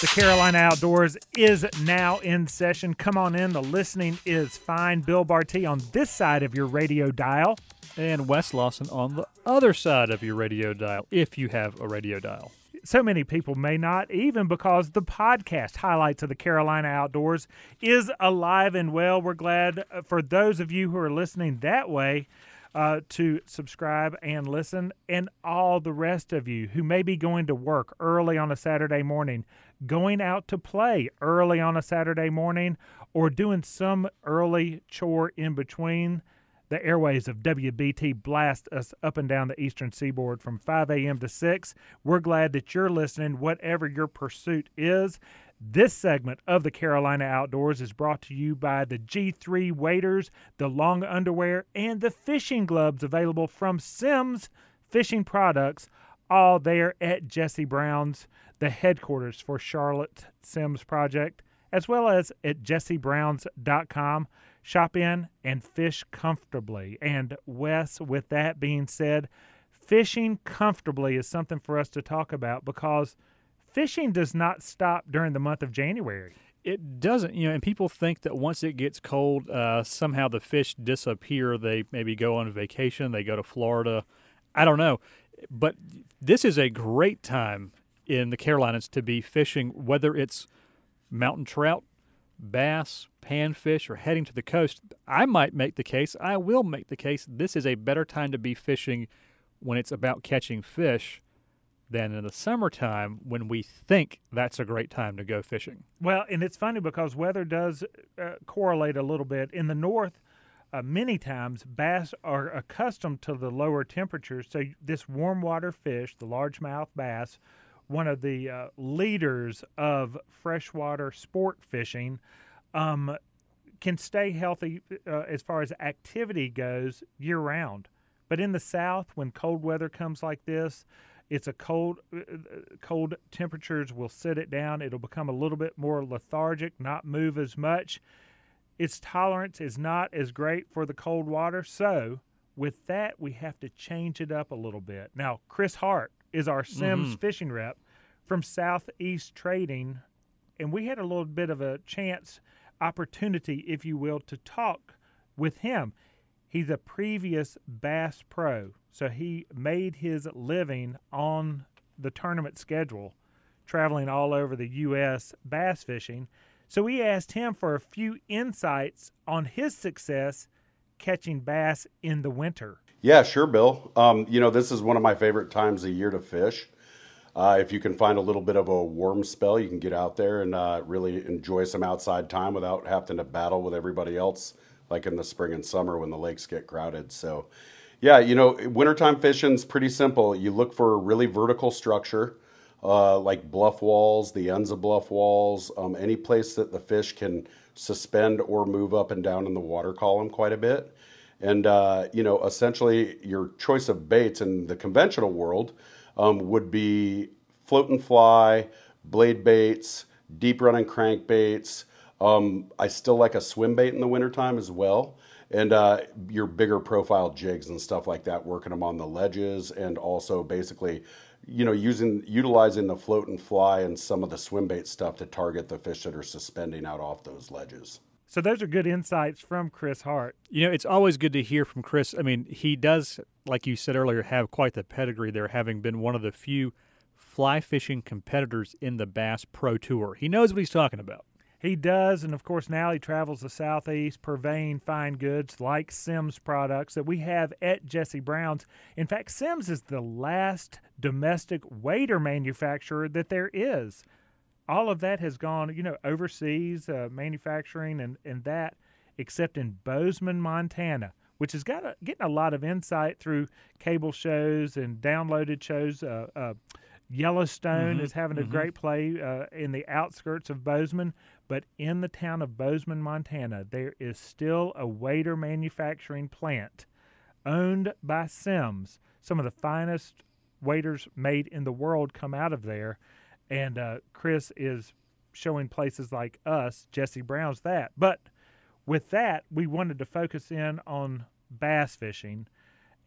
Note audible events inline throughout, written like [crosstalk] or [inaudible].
The Carolina Outdoors is now in session. Come on in. The listening is fine. Bill Barty on this side of your radio dial. And Wes Lawson on the other side of your radio dial, if you have a radio dial. So many people may not, even because the podcast highlights of the Carolina Outdoors is alive and well. We're glad uh, for those of you who are listening that way uh, to subscribe and listen, and all the rest of you who may be going to work early on a Saturday morning, going out to play early on a Saturday morning, or doing some early chore in between. The airways of WBT blast us up and down the eastern seaboard from 5 a.m. to 6. We're glad that you're listening, whatever your pursuit is. This segment of the Carolina Outdoors is brought to you by the G3 waders, the long underwear, and the fishing gloves available from Simms Fishing Products, all there at Jesse Brown's, the headquarters for Charlotte Simms Project, as well as at jessebrowns.com. Shop in and fish comfortably. And Wes, with that being said, fishing comfortably is something for us to talk about because – fishing does not stop during the month of January. It doesn't, you know, and people think that once it gets cold, uh, somehow the fish disappear. They maybe go on vacation, they go to Florida. I don't know. But this is a great time in the Carolinas to be fishing, whether it's mountain trout, bass, panfish, or heading to the coast. I might make the case, I will make the case, this is a better time to be fishing when it's about catching fish than in the summertime when we think that's a great time to go fishing. Well, and it's funny because weather does uh, correlate a little bit. In the north, uh, many times bass are accustomed to the lower temperatures. So, this warm water fish, the largemouth bass, one of the uh, leaders of freshwater sport fishing, um, can stay healthy uh, as far as activity goes year round. But in the south, when cold weather comes like this, it's a cold, uh, uh, cold temperatures will sit it down. It'll become a little bit more lethargic, not move as much. Its tolerance is not as great for the cold water. So, with that, we have to change it up a little bit. Now, Chris Hart is our Simms mm-hmm. fishing rep from Southeast Trading, and we had a little bit of a chance, opportunity, if you will, to talk with him. He's a previous Bass Pro, so he made his living on the tournament schedule, traveling all over the U.S. bass fishing. So we asked him for a few insights on his success catching bass in the winter. Yeah, sure, Bill. Um, you know, this is one of my favorite times of year to fish. Uh, if you can find a little bit of a warm spell, you can get out there and uh, really enjoy some outside time without having to battle with everybody else like in the spring and summer when the lakes get crowded. So, yeah, you know, wintertime fishing is pretty simple. You look for a really vertical structure, uh, like bluff walls, the ends of bluff walls, um, any place that the fish can suspend or move up and down in the water column quite a bit. And, uh, you know, essentially your choice of baits in the conventional world um, would be float and fly, blade baits, deep running crankbaits, um, I still like a swim bait in the wintertime as well. And uh, your bigger profile jigs and stuff like that, working them on the ledges and also basically, you know, using utilizing the float and fly and some of the swim bait stuff to target the fish that are suspending out off those ledges. So those are good insights from Chris Hart. You know, it's always good to hear from Chris. I mean, he does, like you said earlier, have quite the pedigree there, having been one of the few fly fishing competitors in the Bass Pro Tour. He knows what he's talking about. He does, and of course, now he travels the Southeast purveying fine goods like Simms products that we have at Jesse Brown's. In fact, Simms is the last domestic wader manufacturer that there is. All of that has gone, you know, overseas uh, manufacturing and, and that, except in Bozeman, Montana, which has got a, getting a lot of insight through cable shows and downloaded shows. Uh, uh, Yellowstone mm-hmm, is having a mm-hmm. great play uh, in the outskirts of Bozeman, but in the town of Bozeman, Montana, there is still a wader manufacturing plant owned by Simms. Some of the finest waders made in the world come out of there, and uh, Chris is showing places like us, Jesse Brown's, that. But with that, we wanted to focus in on bass fishing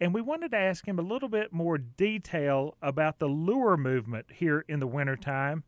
and we wanted to ask him a little bit more detail about the lure movement here in the wintertime.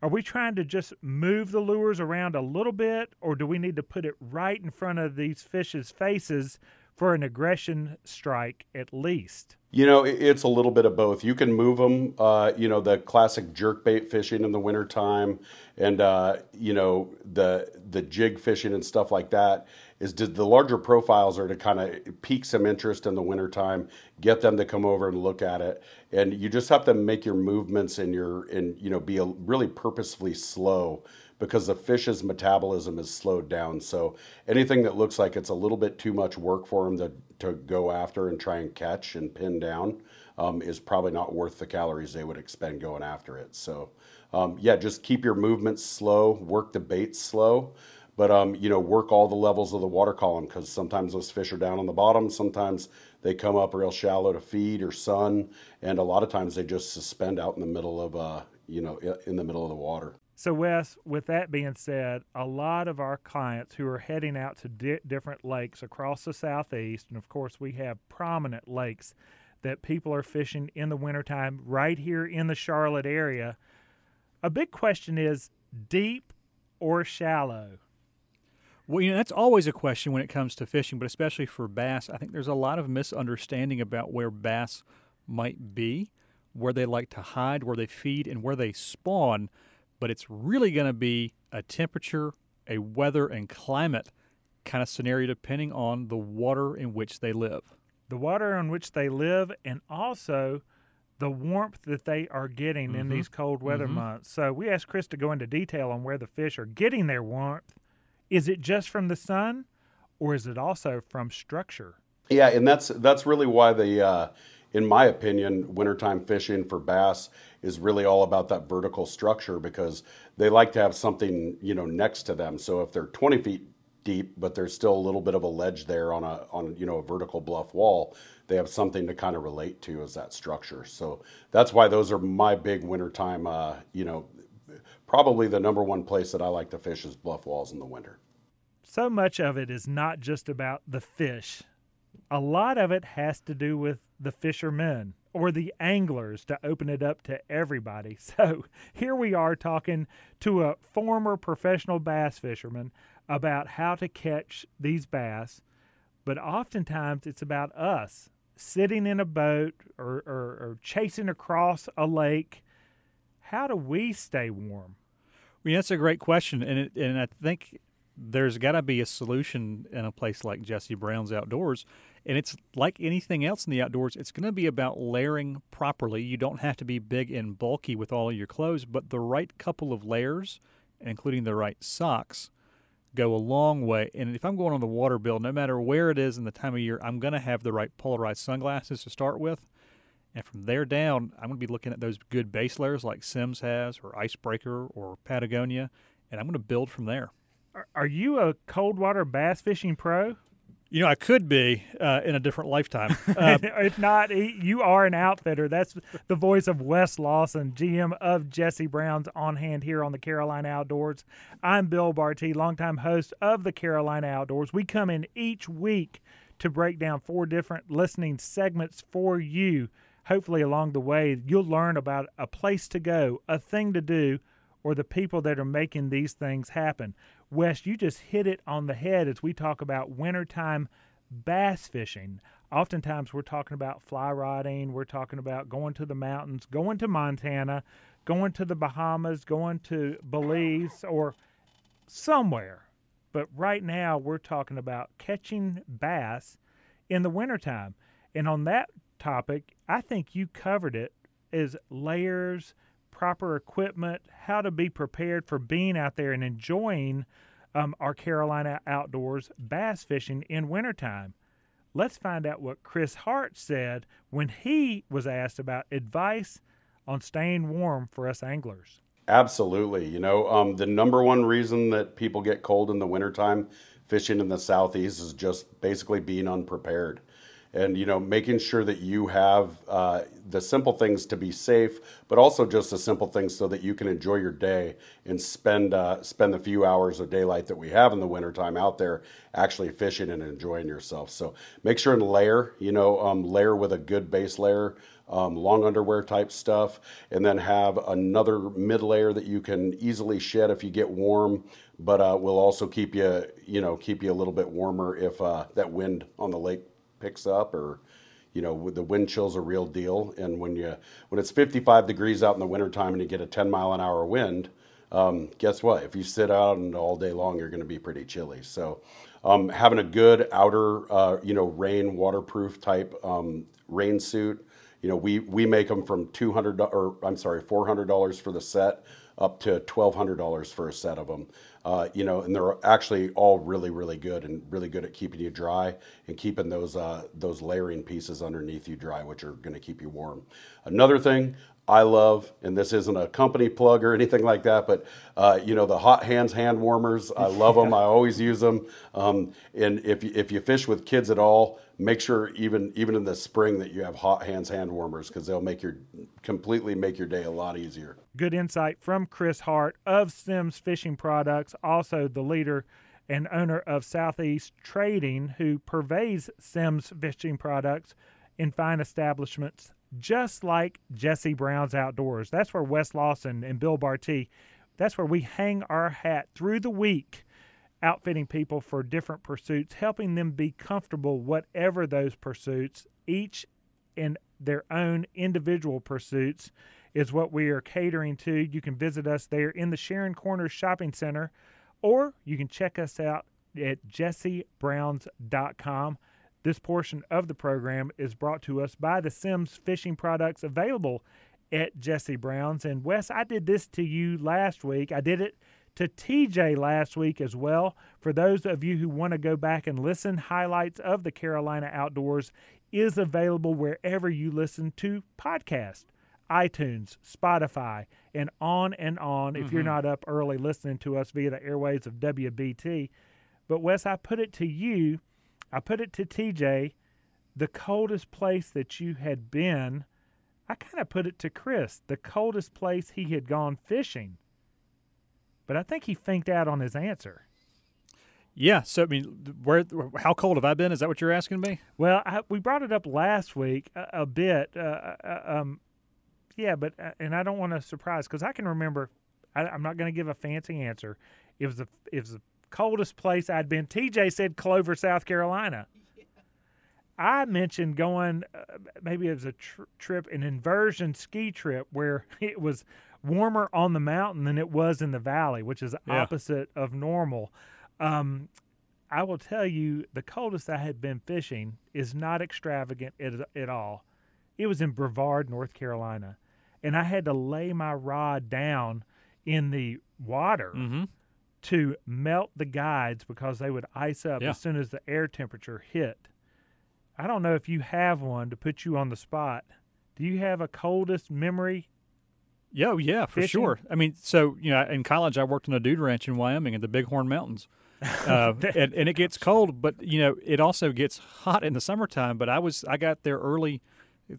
are we trying to just move the lures around a little bit, or do we need to put it right in front of these fish's faces for an aggression strike at least? You know, it's a little bit of both. You can move them, uh, you know, the classic jerk bait fishing in the wintertime and, uh, you know, the, the jig fishing and stuff like that is the larger profiles are to kind of pique some interest in the wintertime, get them to come over and look at it. And you just have to make your movements and your, and, you know, be a, really purposefully slow because the fish's metabolism is slowed down. So anything that looks like it's a little bit too much work for them to, to go after and try and catch and pin down um, is probably not worth the calories they would expend going after it. So um, yeah, just keep your movements slow, work the bait slow but um, you know work all the levels of the water column because sometimes those fish are down on the bottom sometimes they come up real shallow to feed or sun and a lot of times they just suspend out in the middle of uh, you know in the middle of the water so wes with that being said a lot of our clients who are heading out to di- different lakes across the southeast and of course we have prominent lakes that people are fishing in the wintertime right here in the charlotte area a big question is deep or shallow well, you know, that's always a question when it comes to fishing, but especially for bass. I think there's a lot of misunderstanding about where bass might be, where they like to hide, where they feed, and where they spawn. But it's really going to be a temperature, a weather, and climate kind of scenario depending on the water in which they live. The water in which they live, and also the warmth that they are getting mm-hmm. in these cold weather mm-hmm. months. So we asked Chris to go into detail on where the fish are getting their warmth is it just from the sun, or is it also from structure? Yeah, and that's that's really why the, uh, in my opinion, wintertime fishing for bass is really all about that vertical structure because they like to have something you know next to them. So if they're 20 feet deep, but there's still a little bit of a ledge there on a on you know a vertical bluff wall, they have something to kind of relate to as that structure. So that's why those are my big wintertime. Uh, you know, probably the number one place that I like to fish is bluff walls in the winter so much of it is not just about the fish. A lot of it has to do with the fishermen or the anglers to open it up to everybody. [laughs] So here we are talking to a former professional bass fisherman about how to catch these bass, but oftentimes it's about us sitting in a boat or, or, or chasing across a lake. How do we stay warm? Well, that's a great question, and it, and I think there's got to be a solution in a place like Jesse Brown's Outdoors. And it's like anything else in the outdoors, it's going to be about layering properly. You don't have to be big and bulky with all of your clothes, but the right couple of layers, including the right socks, go a long way. And if I'm going on the water bill, no matter where it is in the time of year, I'm going to have the right polarized sunglasses to start with. And from there down, I'm going to be looking at those good base layers like Simms has, or Icebreaker, or Patagonia, and I'm going to build from there. Are you a cold water bass fishing pro? You know, I could be uh, in a different lifetime. [laughs] Uh, if not, you are an outfitter. That's the voice of Wes Lawson, GM of Jesse Brown's on hand here on the Carolina Outdoors. I'm Bill Barty, longtime host of the Carolina Outdoors. We come in each week to break down four different listening segments for you. Hopefully, along the way, you'll learn about a place to go, a thing to do, or the people that are making these things happen. Wes, you just hit it on the head as we talk about wintertime bass fishing. Oftentimes, we're talking about fly rodding, we're talking about going to the mountains, going to Montana, going to the Bahamas, going to Belize, or somewhere. But right now, we're talking about catching bass in the wintertime. And on that topic, I think you covered it as layers proper equipment, how to be prepared for being out there and enjoying um, our Carolina outdoors bass fishing in wintertime. Let's find out what Chris Hart said when he was asked about advice on staying warm for us anglers. Absolutely. You know, um, the number one reason that people get cold in the wintertime fishing in the southeast is just basically being unprepared and you know making sure that you have uh, the simple things to be safe but also just the simple things so that you can enjoy your day and spend uh, spend the few hours of daylight that we have in the wintertime out there actually fishing and enjoying yourself. So make sure and layer you know um, layer with a good base layer um, long underwear type stuff, and then have another mid layer that you can easily shed if you get warm, but uh, will also keep you, you know, keep you a little bit warmer if uh, that wind on the lake picks up or you know the wind chill's a real deal. And when you when it's 55 degrees out in the wintertime and you get a 10 mile an hour wind um, guess what? If you sit out and all day long you're going to be pretty chilly. So um, having a good outer uh, you know rain waterproof type um, rain suit you know we we make them from 200 or i'm sorry $400 for the set up to $1200 for a set of them uh, you know, and they're actually all really, really good and really good at keeping you dry and keeping those uh, those layering pieces underneath you dry, which are going to keep you warm. Another thing I love, and this isn't a company plug or anything like that, but uh, you know the hot hands hand warmers. I love them. I always use them. Um, and if you, if you fish with kids at all, make sure even even in the spring that you have hot hands hand warmers because they'll make your completely make your day a lot easier. Good insight from Chris Hart of Simms Fishing Products, also the leader and owner of Southeast Trading, who purveys Simms Fishing Products in fine establishments just like Jesse Brown's Outdoors. That's where Wes Lawson and Bill Barty, that's where we hang our hat through the week outfitting people for different pursuits, helping them be comfortable, whatever those pursuits, each in their own individual pursuits, is what we are catering to. You can visit us there in the Sharon Corners Shopping Center, or you can check us out at jessebrowns.com. This portion of the program is brought to us by the Simms Fishing Products available at Jesse Brown's. And Wes, I did this to you last week. I did it to TJ last week as well. For those of you who want to go back and listen, highlights of the Carolina Outdoors is available wherever you listen to podcasts. iTunes, Spotify, and on and on mm-hmm. if you're mm-hmm. not up early listening to us via the airways of WBT. But Wes, I put it to you, I put it to TJ, the coldest place that you had been. I kind of put it to Chris, the coldest place he had gone fishing but I think he finked out on his answer. Yeah. So I mean, where how cold have I been? Is that what you're asking me? Well, I, we brought it up last week a, a bit. Uh, uh, uh um, yeah, but uh, and I don't want to surprise because I can remember. I, am not going to give a fancy answer. It was a it was the coldest place I'd been. TJ said Clover, South Carolina. I mentioned going, uh, maybe it was a tr- trip, an inversion ski trip where [laughs] it was warmer on the mountain than it was in the valley, which is yeah. opposite of normal. Um, I will tell you, the coldest I had been fishing is not extravagant at, at all. It was in Brevard, North Carolina, and I had to lay my rod down in the water mm-hmm. To melt the guides because they would ice up yeah. as soon as the air temperature hit. I don't know if you have one to put you on the spot. Do you have a coldest memory yeah, oh, yeah, for fishing? sure. I mean, so you know, in college, I worked on a dude ranch in Wyoming in the Bighorn Mountains, [laughs] uh, and, and, it gets cold, but you know, it also gets hot in the summertime. But I was, I got there early,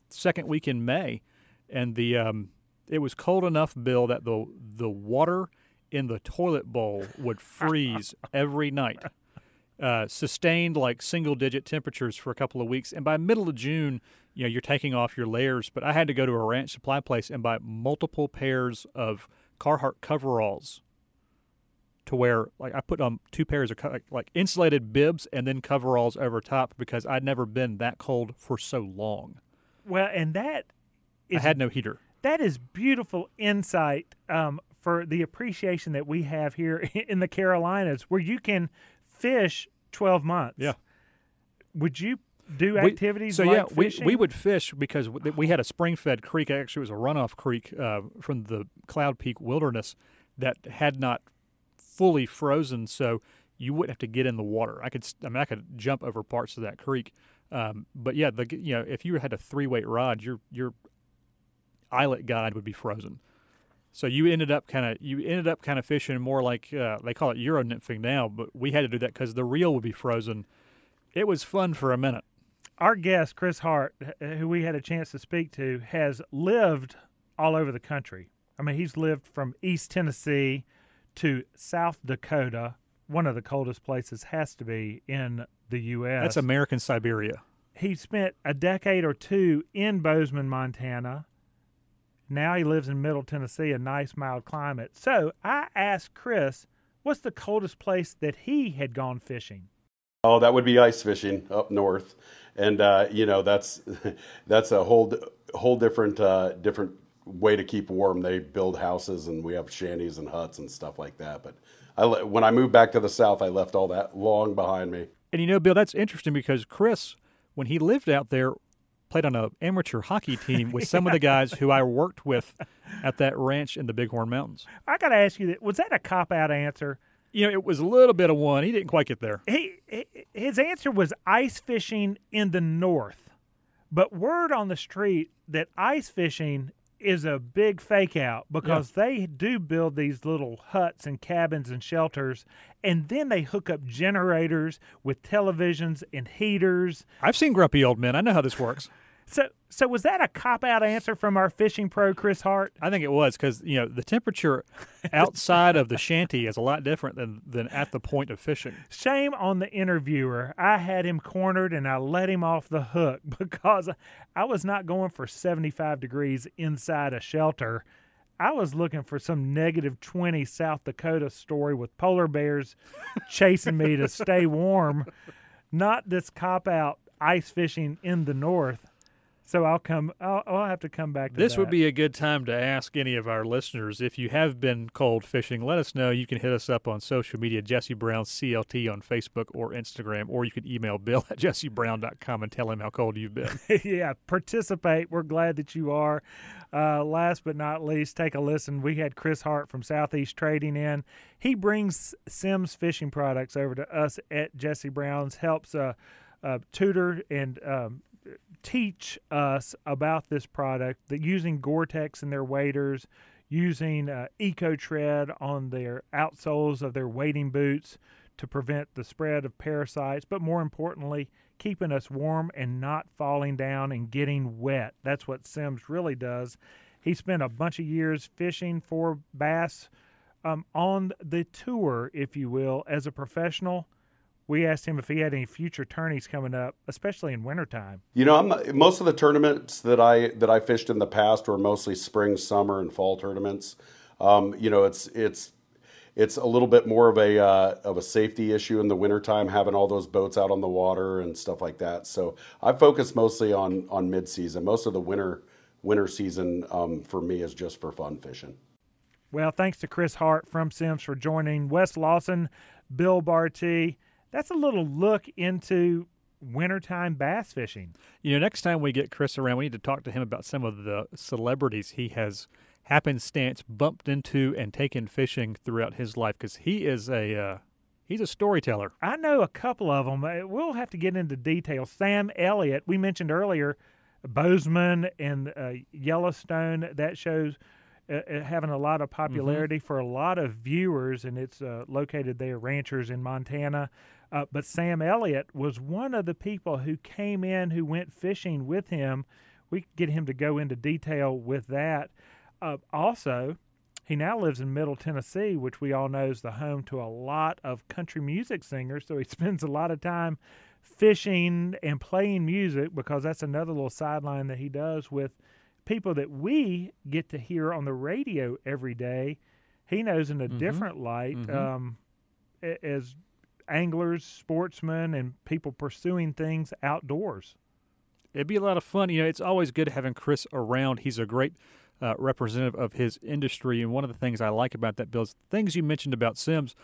second week in May, and the um, it was cold enough, Bill, that the the water in the toilet bowl would freeze every night. Uh, sustained like single digit temperatures for a couple of weeks, and by middle of June you know you're taking off your layers. But I had to go to a ranch supply place and buy multiple pairs of Carhartt coveralls to wear. Like I put on two pairs of co- like insulated bibs and then coveralls over top because I'd never been that cold for so long. Well, and that is, I had no heater. That is beautiful insight um, for the appreciation that we have here [laughs] in the Carolinas, where you can fish twelve months. Yeah. Would you do activities. We, so like yeah, we, we would fish because we had a spring fed creek. Actually, it was a runoff creek uh, from the Cloud Peak Wilderness that had not fully frozen, so you wouldn't have to get in the water. I could, I mean, I could jump over parts of that creek. Um, but yeah, the you know, if you had a three weight rod, your your eyelet guide would be frozen. So you ended up kind of you ended up kind of fishing more like uh, they call it euro nymphing now, but we had to do that because the reel would be frozen. It was fun for a minute our guest, Chris Hart, who we had a chance to speak to, has lived all over the country. I mean, he's lived from East Tennessee to South Dakota. One of the coldest places has to be in the U.S. That's American Siberia. he spent a decade or two in Bozeman, Montana. Now he lives in Middle Tennessee, a nice mild climate. So I asked Chris, what's the coldest place that he had gone fishing? Oh, that would be ice fishing up north, and uh, you know that's [laughs] that's a whole whole different uh, different way to keep warm. They build houses, and we have shanties and huts and stuff like that. But I, when I moved back to the south, I left all that long behind me. And you know, Bill, that's interesting because Chris, when he lived out there, played on an amateur hockey team with some yeah. of the guys who I worked with at that ranch in the Bighorn Mountains. [laughs] I got to ask you that was that a cop out answer? You know, it was a little bit of one. He didn't quite get there. He his answer was ice fishing in the north, but word on the street that ice fishing is a big fake out because yeah. they do build these little huts and cabins and shelters and then they hook up generators with televisions and heaters. I've seen grumpy old men. I know how this works. So, so was that a cop out answer from our fishing pro, Chris Hart? I think it was because you know the temperature [laughs] outside of the shanty is a lot different than than at the point of fishing. Shame on the interviewer. I had him cornered and I let him off the hook [laughs] because I was not going for seventy five degrees inside a shelter. I was looking for some negative 20 South Dakota story with polar bears chasing me to stay warm, [laughs] not this cop out ice fishing in the north. So I'll come. I'll, I'll, have to come back to this. That. would be a good time to ask any of our listeners if you have been cold fishing. Let us know. You can hit us up on social media, Jesse Brown CLT on Facebook or Instagram, or you can email Bill [laughs] at jessebrown.com and tell him how cold you've been. [laughs] yeah, participate. We're glad that you are. Uh, last but not least, take a listen. We had Chris Hart from Southeast Trading in. He brings Simms fishing products over to us at Jesse Brown's. Helps uh, uh, tutor and um, teach us about this product that using Gore-Tex in their waders, using uh, Eco-Tread on their outsoles of their wading boots to prevent the spread of parasites, but more importantly, keeping us warm and not falling down and getting wet. That's what Simms really does. He spent a bunch of years fishing for bass um, on the tour, if you will, as a professional we asked him if he had any future tourneys coming up, especially in wintertime. You know, I'm, most of the tournaments that I that I fished in the past were mostly spring, summer, and fall tournaments. Um, you know, it's it's it's a little bit more of a uh, of a safety issue in the wintertime, having all those boats out on the water and stuff like that. So I focus mostly on on mid season. Most of the winter winter season um, for me is just for fun fishing. Well, thanks to Chris Hart from Simms for joining Wes Lawson, Bill Barty that's a little look into wintertime bass fishing. You know, next time we get Chris around, we need to talk to him about some of the celebrities he has happenstance bumped into and taken fishing throughout his life because he is a uh, he's a storyteller. I know a couple of them. Uh, we'll have to get into detail. Sam Elliott, we mentioned earlier, Bozeman and uh, Yellowstone. That shows. Uh, uh having a lot of mm-hmm. popularity mm-hmm. for a lot of viewers, and it's uh, located there, ranchers in Montana. Uh, but Sam Elliott was one of the people who came in who went fishing with him. We get him to go into detail with that. Uh, also, he now lives in Middle Tennessee, which we all know is the home to a lot of country music singers. So he [laughs] spends a lot of time fishing and playing music because that's another little sideline that he does with people that we get to hear on the radio every day. He knows in a mm-hmm. different light mm-hmm. um, as anglers, sportsmen, and people pursuing things outdoors. It'd be a lot of fun. You know, it's always good having Chris around. He's a great uh, representative of his industry. And one of the things I like about that, Bill, is things you mentioned about Simms.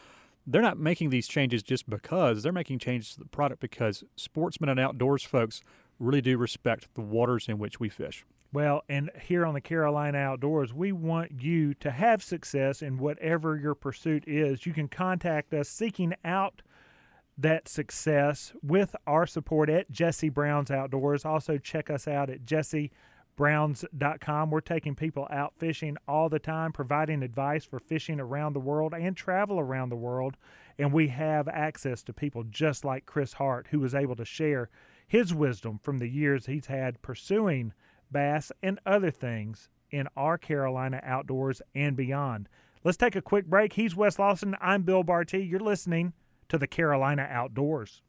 They're not making these changes just because they're making changes to the product because sportsmen and outdoors folks really do respect the waters in which we fish. Well, and here on the Carolina Outdoors, we want you to have success in whatever your pursuit is. You can contact us seeking out that success with our support at Jesse Brown's Outdoors. Also, check us out at jessebrowns.com. We're taking people out fishing all the time, providing advice for fishing around the world and travel around the world. And we have access to people just like Chris Hart, who was able to share his wisdom from the years he's had pursuing bass and other things in our Carolina outdoors and beyond. Let's take a quick break. He's Wes Lawson. I'm Bill Barty. You're listening to the Carolina Outdoors.